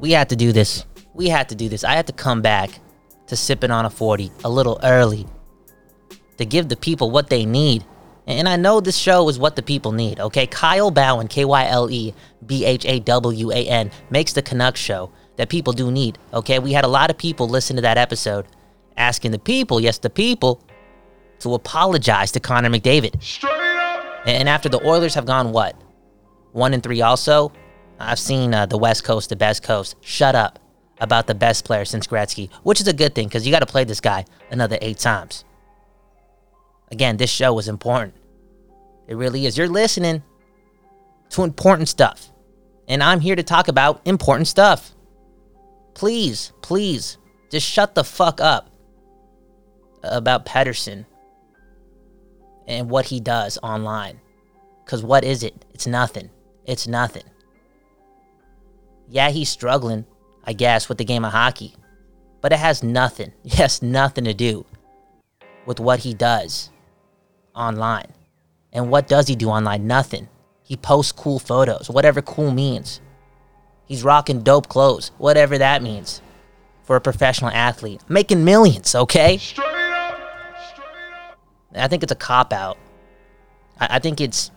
we had to do this. We had to do this. I had to come back to sipping on a 40 a little early to give the people what they need. And I know this show is what the people need, okay? Kyle Bhawan, K Y L E B H A W A N, makes the Canucks show that people do need, okay? We had a lot of people listen to that episode asking the people, yes, the people, to apologize to Connor McDavid. Straight up. And after the Oilers have gone, what? One and three also? I've seen uh, the West Coast, the best coast, shut up about the best player since Gretzky, which is a good thing because you got to play this guy another eight times. Again, this show is important. It really is. You're listening to important stuff. And I'm here to talk about important stuff. Please, please, just shut the fuck up about Pettersson and what he does online. Because what is it? It's nothing. It's nothing. Yeah, he's struggling, I guess, with the game of hockey. But it has nothing, yes, nothing to do with what he does online. And what does he do online? Nothing. He posts cool photos, whatever cool means. He's rocking dope clothes, whatever that means for a professional athlete. Making millions, okay? Straight up. Straight up. I think it's a cop out. I, I think it's.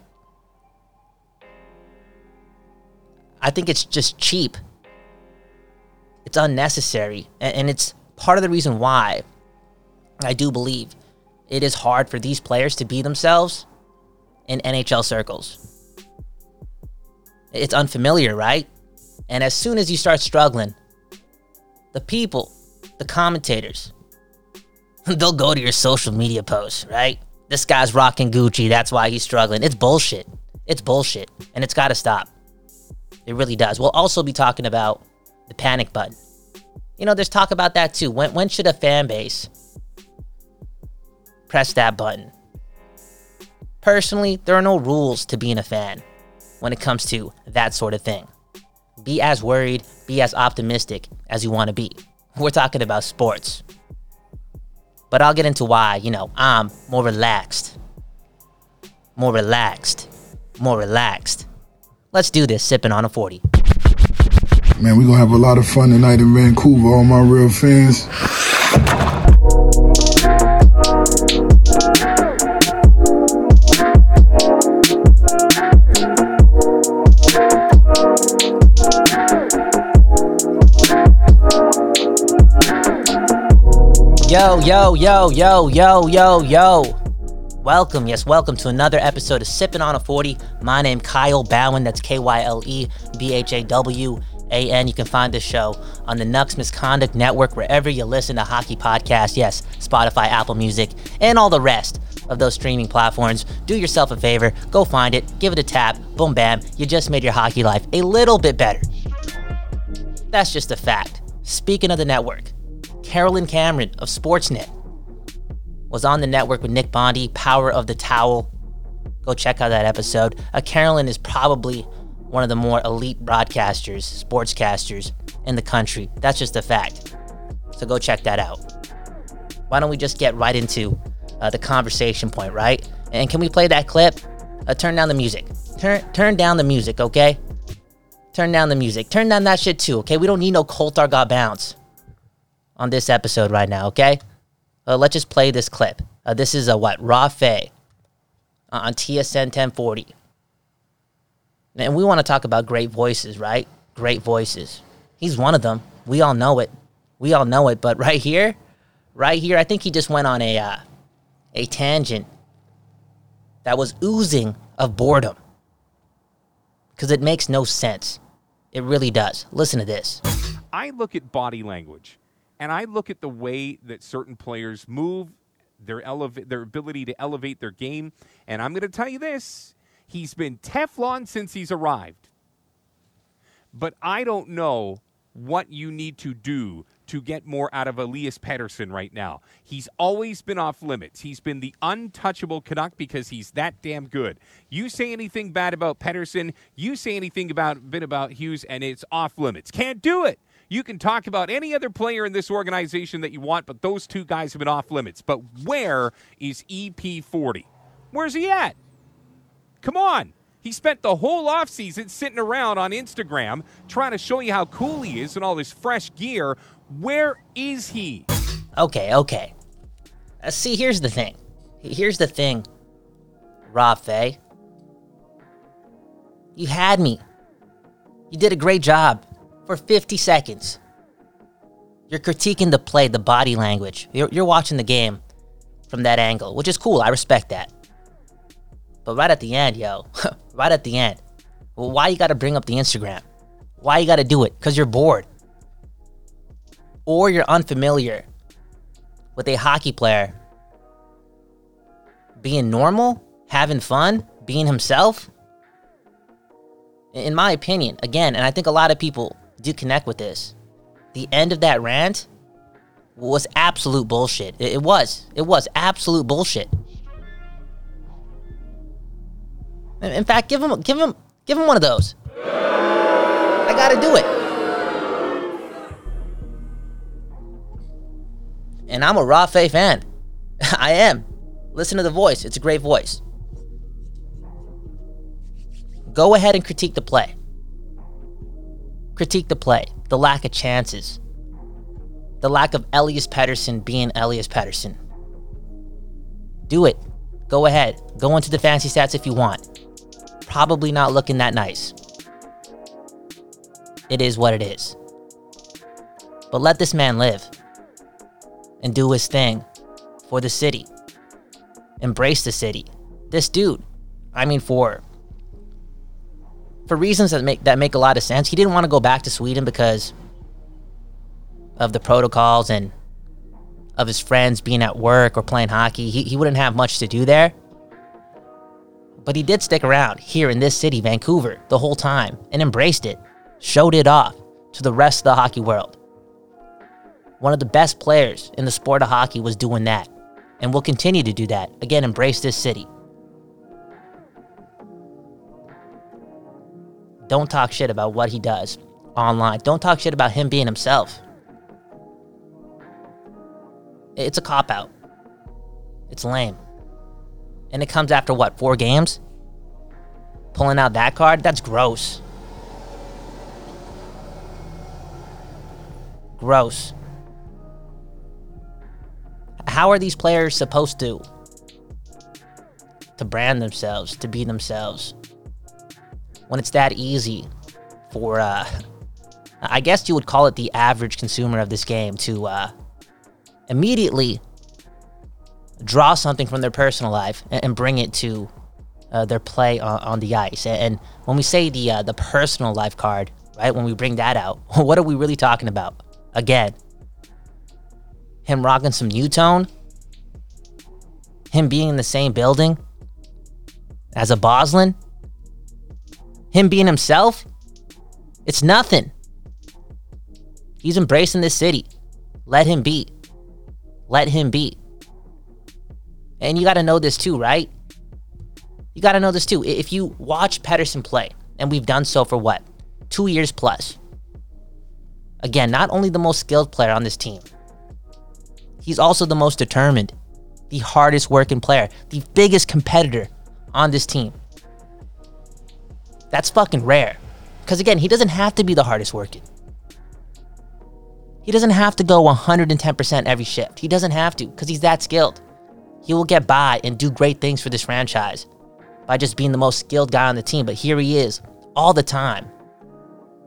I think it's just cheap. It's unnecessary. And, and it's part of the reason why I do believe it is hard for these players to be themselves in NHL circles. It's unfamiliar, right? And as soon as you start struggling, the people, the commentators, they'll go to your social media posts, right? This guy's rocking Gucci, that's why he's struggling. It's bullshit. It's bullshit. And it's got to stop. It really does. We'll also be talking about the panic button. You know, there's talk about that too. When, when should a fan base press that button? Personally, there are no rules to being a fan when it comes to that sort of thing. Be as worried, be as optimistic as you want to be. We're talking about sports. But I'll get into why, you know, I'm more relaxed. More relaxed. More relaxed. Let's do this sipping on a 40. Man, we're gonna have a lot of fun tonight in Vancouver, all my real fans. Yo, yo, yo, yo, yo, yo, yo. Welcome, yes, welcome to another episode of Sipping on a 40. My name Kyle Bhawan, that's K Y L E B H A W A N. You can find this show on the Nucks Misconduct Network, wherever you listen to hockey podcasts. Yes, Spotify, Apple Music, and all the rest of those streaming platforms. Do yourself a favor, go find it, give it a tap, boom, bam. You just made your hockey life a little bit better. That's just a fact. Speaking of the network, Carolyn Cameron of Sportsnet was on the network with Nick Bondi, Power of the Towel. Go check out that episode. Uh, Carolyn is probably one of the more elite broadcasters, sportscasters in the country. That's just a fact. So go check that out. Why don't we just get right into uh, the conversation point, right? And can we play that clip? Uh, turn down the music. Turn turn down the music, okay? Turn down the music. Turn down that shit too, okay? We don't need no Coltar got bounce on this episode right now, okay? Uh, let's just play this clip. Uh, this is a what? Rafe on TSN 1040. And we want to talk about great voices, right? Great voices. He's one of them. We all know it. We all know it. But right here, right here, I think he just went on a uh, a tangent that was oozing of boredom because it makes no sense. It really does. Listen to this. I look at body language and I look at the way that certain players move, their eleva- their ability to elevate their game, and I'm going to tell you this, he's been Teflon since he's arrived. But I don't know what you need to do to get more out of Elias Pettersson right now. He's always been off limits. He's been the untouchable Canuck because he's that damn good. You say anything bad about Pettersson, you say anything about bit about Hughes, and it's off limits. Can't do it. You can talk about any other player in this organization that you want, but those two guys have been off limits. But where is EP40? Where's he at? Come on. He spent the whole offseason sitting around on Instagram trying to show you how cool he is and all this fresh gear. Where is he? Okay, okay. Uh, see, here's the thing. Here's the thing, Rafe. You had me. You did a great job for 50 seconds. You're critiquing the play, the body language. You're, you're watching the game from that angle, which is cool. I respect that. But right at the end, yo, right at the end, well, why you gotta bring up the Instagram? Why you gotta do it? Because you're bored. Or you're unfamiliar with a hockey player being normal, having fun, being himself. In my opinion, again, and I think a lot of people do connect with this, the end of that rant was absolute bullshit. It, it was. It was absolute bullshit. In fact, give him, give him, give him one of those. I gotta do it. And I'm a Rafe fan. I am. Listen to the voice. It's a great voice. Go ahead and critique the play. Critique the play. The lack of chances. The lack of Elias Pettersson being Elias Pettersson. Do it. Go ahead. Go into the fancy stats if you want. Probably not looking that nice. It is what it is. But let this man live and do his thing for the city. Embrace the city. This dude, I mean, for for reasons that make that make a lot of sense, he didn't want to go back to Sweden because of the protocols and of his friends being at work or playing hockey. He, he wouldn't have much to do there. But he did stick around here in this city, Vancouver, the whole time and embraced it, showed it off to the rest of the hockey world. One of the best players in the sport of hockey was doing that and will continue to do that. Again, embrace this city. Don't talk shit about what he does online. Don't talk shit about him being himself. It's a cop out. It's lame. And it comes after what, four games? Pulling out that card? That's gross. Gross. How are these players supposed to to brand themselves, to be themselves when it's that easy for uh I guess you would call it the average consumer of this game to uh immediately draw something from their personal life and, bring it to uh, their play on, on the ice. And, when we say the uh, the personal life card, right? When we bring that out, what are we really talking about? Again, him rocking some U-tone, him being in the same building as a Boslin, him being himself. It's nothing. He's embracing this city. Let him be. Let him be. And you got to know this too, right? You got to know this too. If you watch Pettersson play, and we've done so for what? Two years plus. Again, not only the most skilled player on this team, he's also the most determined, the hardest working player, the biggest competitor on this team. That's fucking rare. Because again, he doesn't have to be the hardest working. He doesn't have to go 110% every shift. He doesn't have to because he's that skilled. He will get by and do great things for this franchise by just being the most skilled guy on the team. But here he is all the time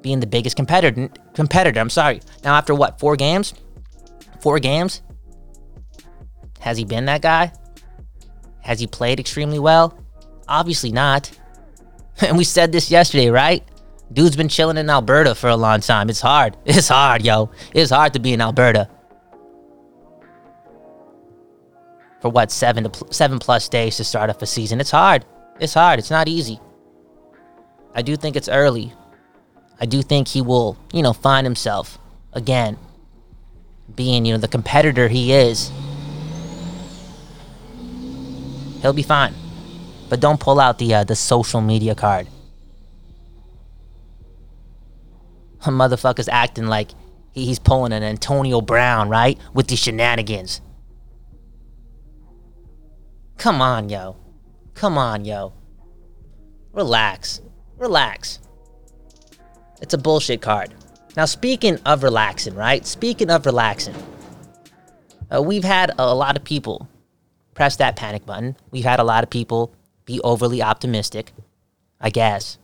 being the biggest competitor. Competitor, I'm sorry. Now after what? 4 games? 4 games? Has he been that guy? Has he played extremely well? Obviously not. And we said this yesterday, right? Dude's been chilling in Alberta for a long time. It's hard. It's hard, yo. It's hard to be in Alberta. For what, seven to seven plus days to start off a season. It's hard. It's hard. It's not easy. I do think it's early. I do think he will, you know, find himself again being, you know, the competitor he is. He'll be fine. But don't pull out the uh, the social media card. A Motherfuckers acting like he's pulling an Antonio Brown, right? With the shenanigans. Come on, yo. Come on, yo. relax. Relax. It's a bullshit card. Now, speaking of relaxing, right? Speaking of relaxing, uh, we've had a lot of people press that panic button. We've had a lot of people be overly optimistic, I guess,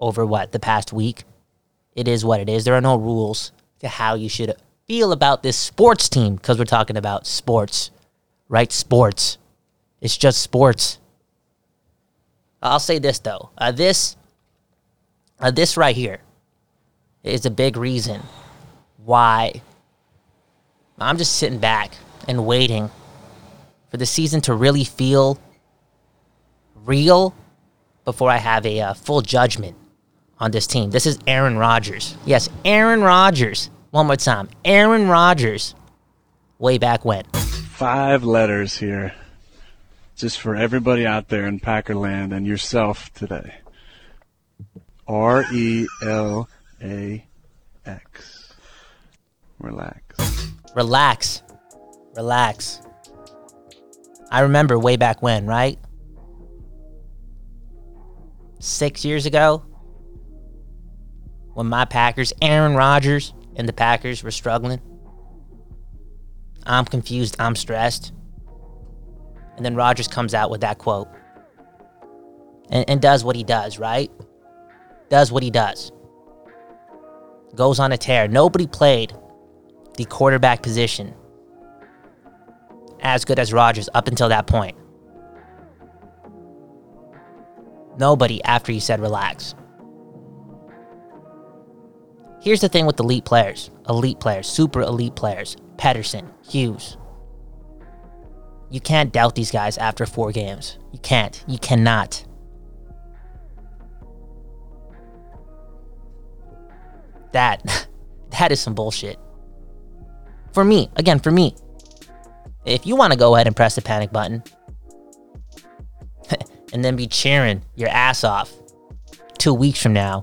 over what, the past week? It is what it is. There are no rules to how you should feel about this sports team because we're talking about sports, right? Sports. It's just sports. I'll say this though. Uh, this, uh, this right here, is a big reason why I'm just sitting back and waiting for the season to really feel real before I have a uh, full judgment on this team. This is Aaron Rodgers. Yes, Aaron Rodgers. One more time. Aaron Rodgers. Way back when. Five letters here. Just for everybody out there in Packerland and yourself today. R E L A X. Relax. Relax. Relax. I remember way back when, right? Six years ago, when my Packers, Aaron Rodgers, and the Packers were struggling. I'm confused. I'm stressed. And then Rodgers comes out with that quote and, and does what he does, right? Does what he does. Goes on a tear. Nobody played the quarterback position as good as Rodgers up until that point. Nobody after he said relax. Here's the thing with elite players, elite players, super elite players, Pettersson, Hughes. You can't doubt these guys after four games. You can't. You cannot. That that is some bullshit. For me, again, for me. If you want to go ahead and press the panic button and then be cheering your ass off two weeks from now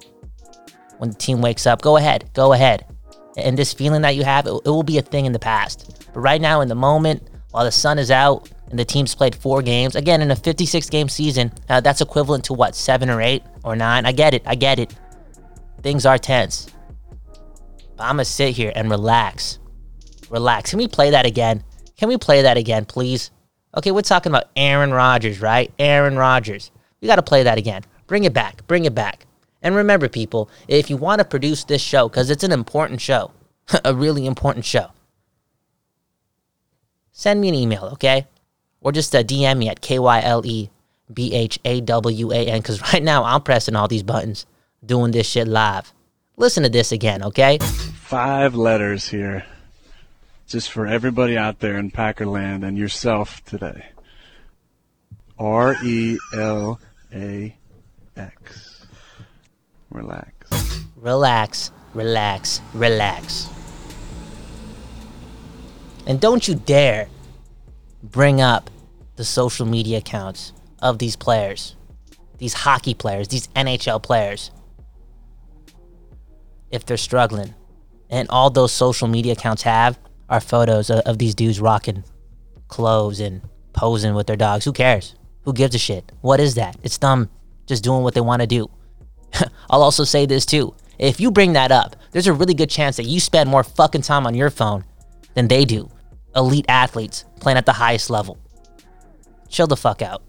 when the team wakes up, go ahead, go ahead. And this feeling that you have, it, it will be a thing in the past. But right now, in the moment, while the sun is out and the team's played four games, again, in a 56 game season, uh, that's equivalent to what, seven or eight or nine? I get it, I get it. Things are tense. But I'm to sit here and relax. Relax. Can we play that again? Can we play that again, please? Okay, we're talking about Aaron Rodgers, right? Aaron Rodgers. We got to play that again. Bring it back. Bring it back. And remember, people, if you want to produce this show, because it's an important show, a really important show, send me an email, okay? Or just uh, DM me at K Y L E B H A W A N, because right now I'm pressing all these buttons, doing this shit live. Listen to this again, okay? Five letters here. Just for everybody out there in Packerland and yourself today. R E L A X. Relax. Relax, relax, relax. And don't you dare bring up the social media accounts of these players, these hockey players, these NHL players, if they're struggling. And all those social media accounts have are photos of, of these dudes rocking clothes and posing with their dogs. Who cares? Who gives a shit? What is that? It's them just doing what they want to do. I'll also say this too. If you bring that up, there's a really good chance that you spend more fucking time on your phone than they do. Elite athletes playing at the highest level. Chill the fuck out.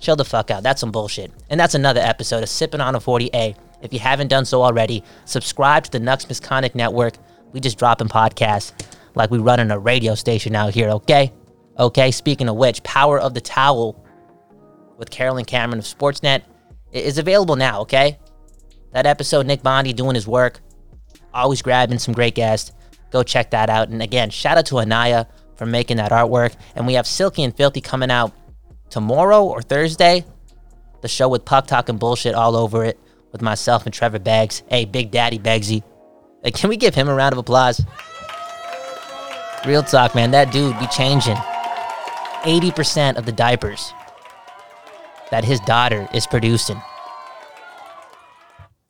Chill the fuck out. That's some bullshit. And that's another episode of Sipping on a 40A. If you haven't done so already, subscribe to the Nucks Misconduct Network. We just dropping podcasts like we running a radio station out here, okay? Okay, speaking of which, Power of the Towel with Carolyn Cameron of Sportsnet is available now, okay? That episode, Nick Bondi doing his work, always grabbing some great guests. Go check that out. And again, shout out to Anaya for making that artwork. And we have Silky and Filthy coming out tomorrow or Thursday. The show with Puck Talk and bullshit all over it with myself and Trevor Beggs. Hey, Big Daddy Beggsy. Hey, can we give him a round of applause? Real talk, man. That dude be changing 80% of the diapers that his daughter is producing.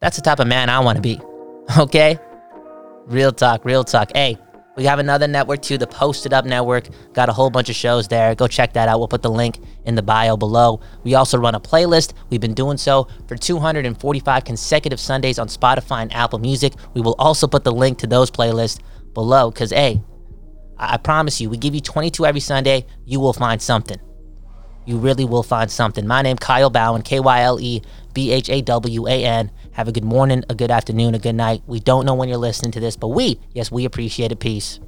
That's the type of man I want to be. Okay? Real talk, real talk. Hey, We have another network too, the Posted Up Network. Got a whole bunch of shows there. Go check that out. We'll put the link in the bio below. We also run a playlist. We've been doing so for 245 consecutive Sundays on Spotify and Apple Music. We will also put the link to those playlists below because, hey, I-, I promise you, we give you 22 every Sunday. You will find something. You really will find something. My name Kyle Bhawan, K Y L E B H A W A N. Have a good morning, a good afternoon, a good night. We don't know when you're listening to this, but we, yes, we appreciate it. Peace.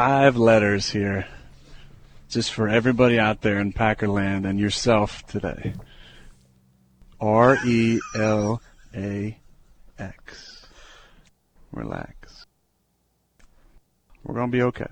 Five letters here. Just for everybody out there in Packerland and yourself today. R E L A X. Relax. We're going to be okay.